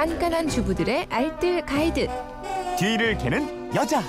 깐깐한 주부들의 알뜰 가이드. 뒤를 캐는 여자.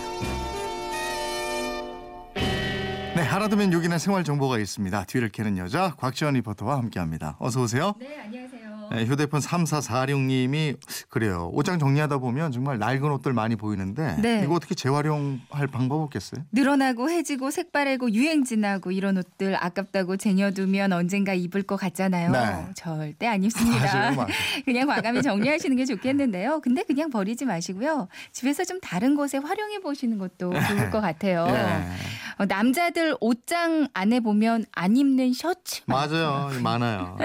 네, 하나두면 요기는 생활 정보가 있습니다. 뒤를 캐는 여자 곽지원 리포터와 함께합니다. 어서 오세요. 네, 안녕하세요. 네, 휴대폰 3446님이 그래요. 옷장 정리하다 보면 정말 낡은 옷들 많이 보이는데 네. 이거 어떻게 재활용할 방법 없겠어요? 늘어나고 해지고 색바래고 유행진하고 이런 옷들 아깝다고 쟁여두면 언젠가 입을 것 같잖아요. 네. 절대 안 입습니다. 맞아요, 맞아요. 그냥 과감히 정리하시는 게 좋겠는데요. 근데 그냥 버리지 마시고요. 집에서 좀 다른 곳에 활용해 보시는 것도 좋을 것 같아요. 예. 어, 남자들 옷장 안에 보면 안 입는 셔츠 맞아요. 많아요.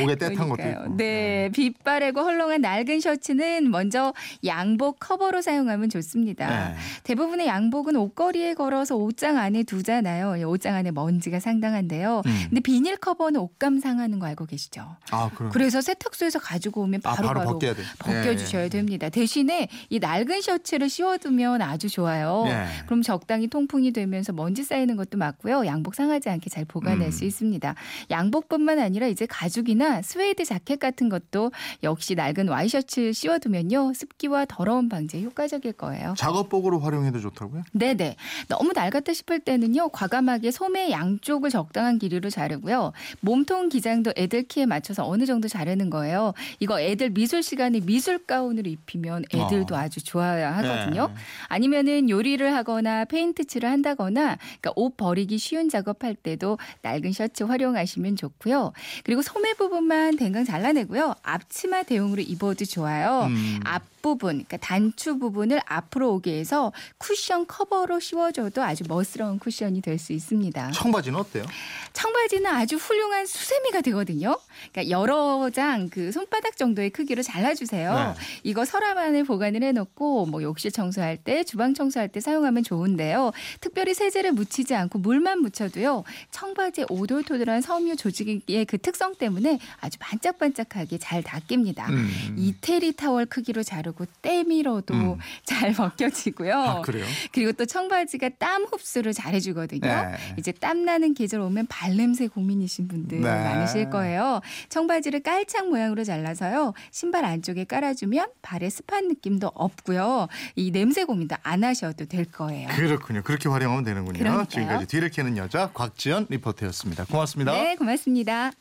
목에 떼탄 것도. 있고. 네, 빛바래고 헐렁한 낡은 셔츠는 먼저 양복 커버로 사용하면 좋습니다. 네. 대부분의 양복은 옷걸이에 걸어서 옷장 안에 두잖아요. 이 옷장 안에 먼지가 상당한데요. 음. 근데 비닐 커버는 옷감 상하는 거 알고 계시죠? 아, 그럼. 그래서 세탁소에서 가지고 오면 아, 바로 바로 바로, 벗겨야 돼. 벗겨주셔야 예. 됩니다. 대신에 이 낡은 셔츠를 씌워두면 아주 좋아요. 예. 그럼 적당히 통풍이 되면서 먼지 쌓이는 것도 맞고요. 양복 상하지 않게 잘 보관할 음. 수 있습니다. 양복뿐만 아니라 이제 가죽이나 스웨이드 자켓 같은 것도 역시 낡은 와이셔츠 씌워두면요. 습기와 더러움 방지에 효과적일 거예요. 작업복으로 활용해도 좋다고요? 네네. 너무 낡았다 싶을 때는요, 과감하게 소매 양쪽을 적당한 길이로 자르고요. 몸통 기장도 애들 키에 맞춰서 어느 정도 자르는 거예요. 이거 애들 미술 시간에 미술 가운으로 입히면 애들도 어. 아주 좋아하거든요. 네. 아니면은 요리를 하거나 페인트 칠을 한다거나 그러니까 옷 버리기 쉬운 작업할 때도 낡은 셔츠 활용하시면 좋고요. 그리고 소매 부분만 댕강 잘라내고요. 앞치마 대용으로 입어도 좋아요. 음. 앞부분, 그러니까 단추 부분을 앞으로 오게 해서 쿠션 커버로 씌워줘도 아주 멋스러운 쿠션이 될 수 있습니다. 청바지는 어때요? 청바지는 아주 훌륭한 수세미가 되거든요. 그러니까 여러 장 그 손바닥 정도의 크기로 잘라주세요. 네. 이거 서랍 안에 보관을 해놓고 뭐 욕실 청소할 때, 주방 청소할 때 사용하면 좋은데요. 특별히 세제를 묻히지 않고 물만 묻혀도요. 청바지의 오돌토돌한 섬유 조직의 그 특성 때문에 아주 반짝반짝하게 잘 닦입니다. 음. 이태리 타월 크기로 자르고 때밀어도 음. 잘 벗겨지고요. 아, 그래요? 그리고 또 청바지가 땀 흡수를 잘 해주거든요. 네. 이제 땀 나는 계절 오면 발냄새 고민이신 분들 네. 많으실 거예요. 청바지를 깔창 모양으로 잘라서요. 신발 안쪽에 깔아주면 발에 습한 느낌도 없고요. 이 냄새 고민도 안 하셔도 될 거예요. 그렇군요. 그렇게 활용하면 되는군요. 그러니까요. 지금까지 뒤를 캐는 여자 곽지연 리포터였습니다. 고맙습니다. 네, 고맙습니다.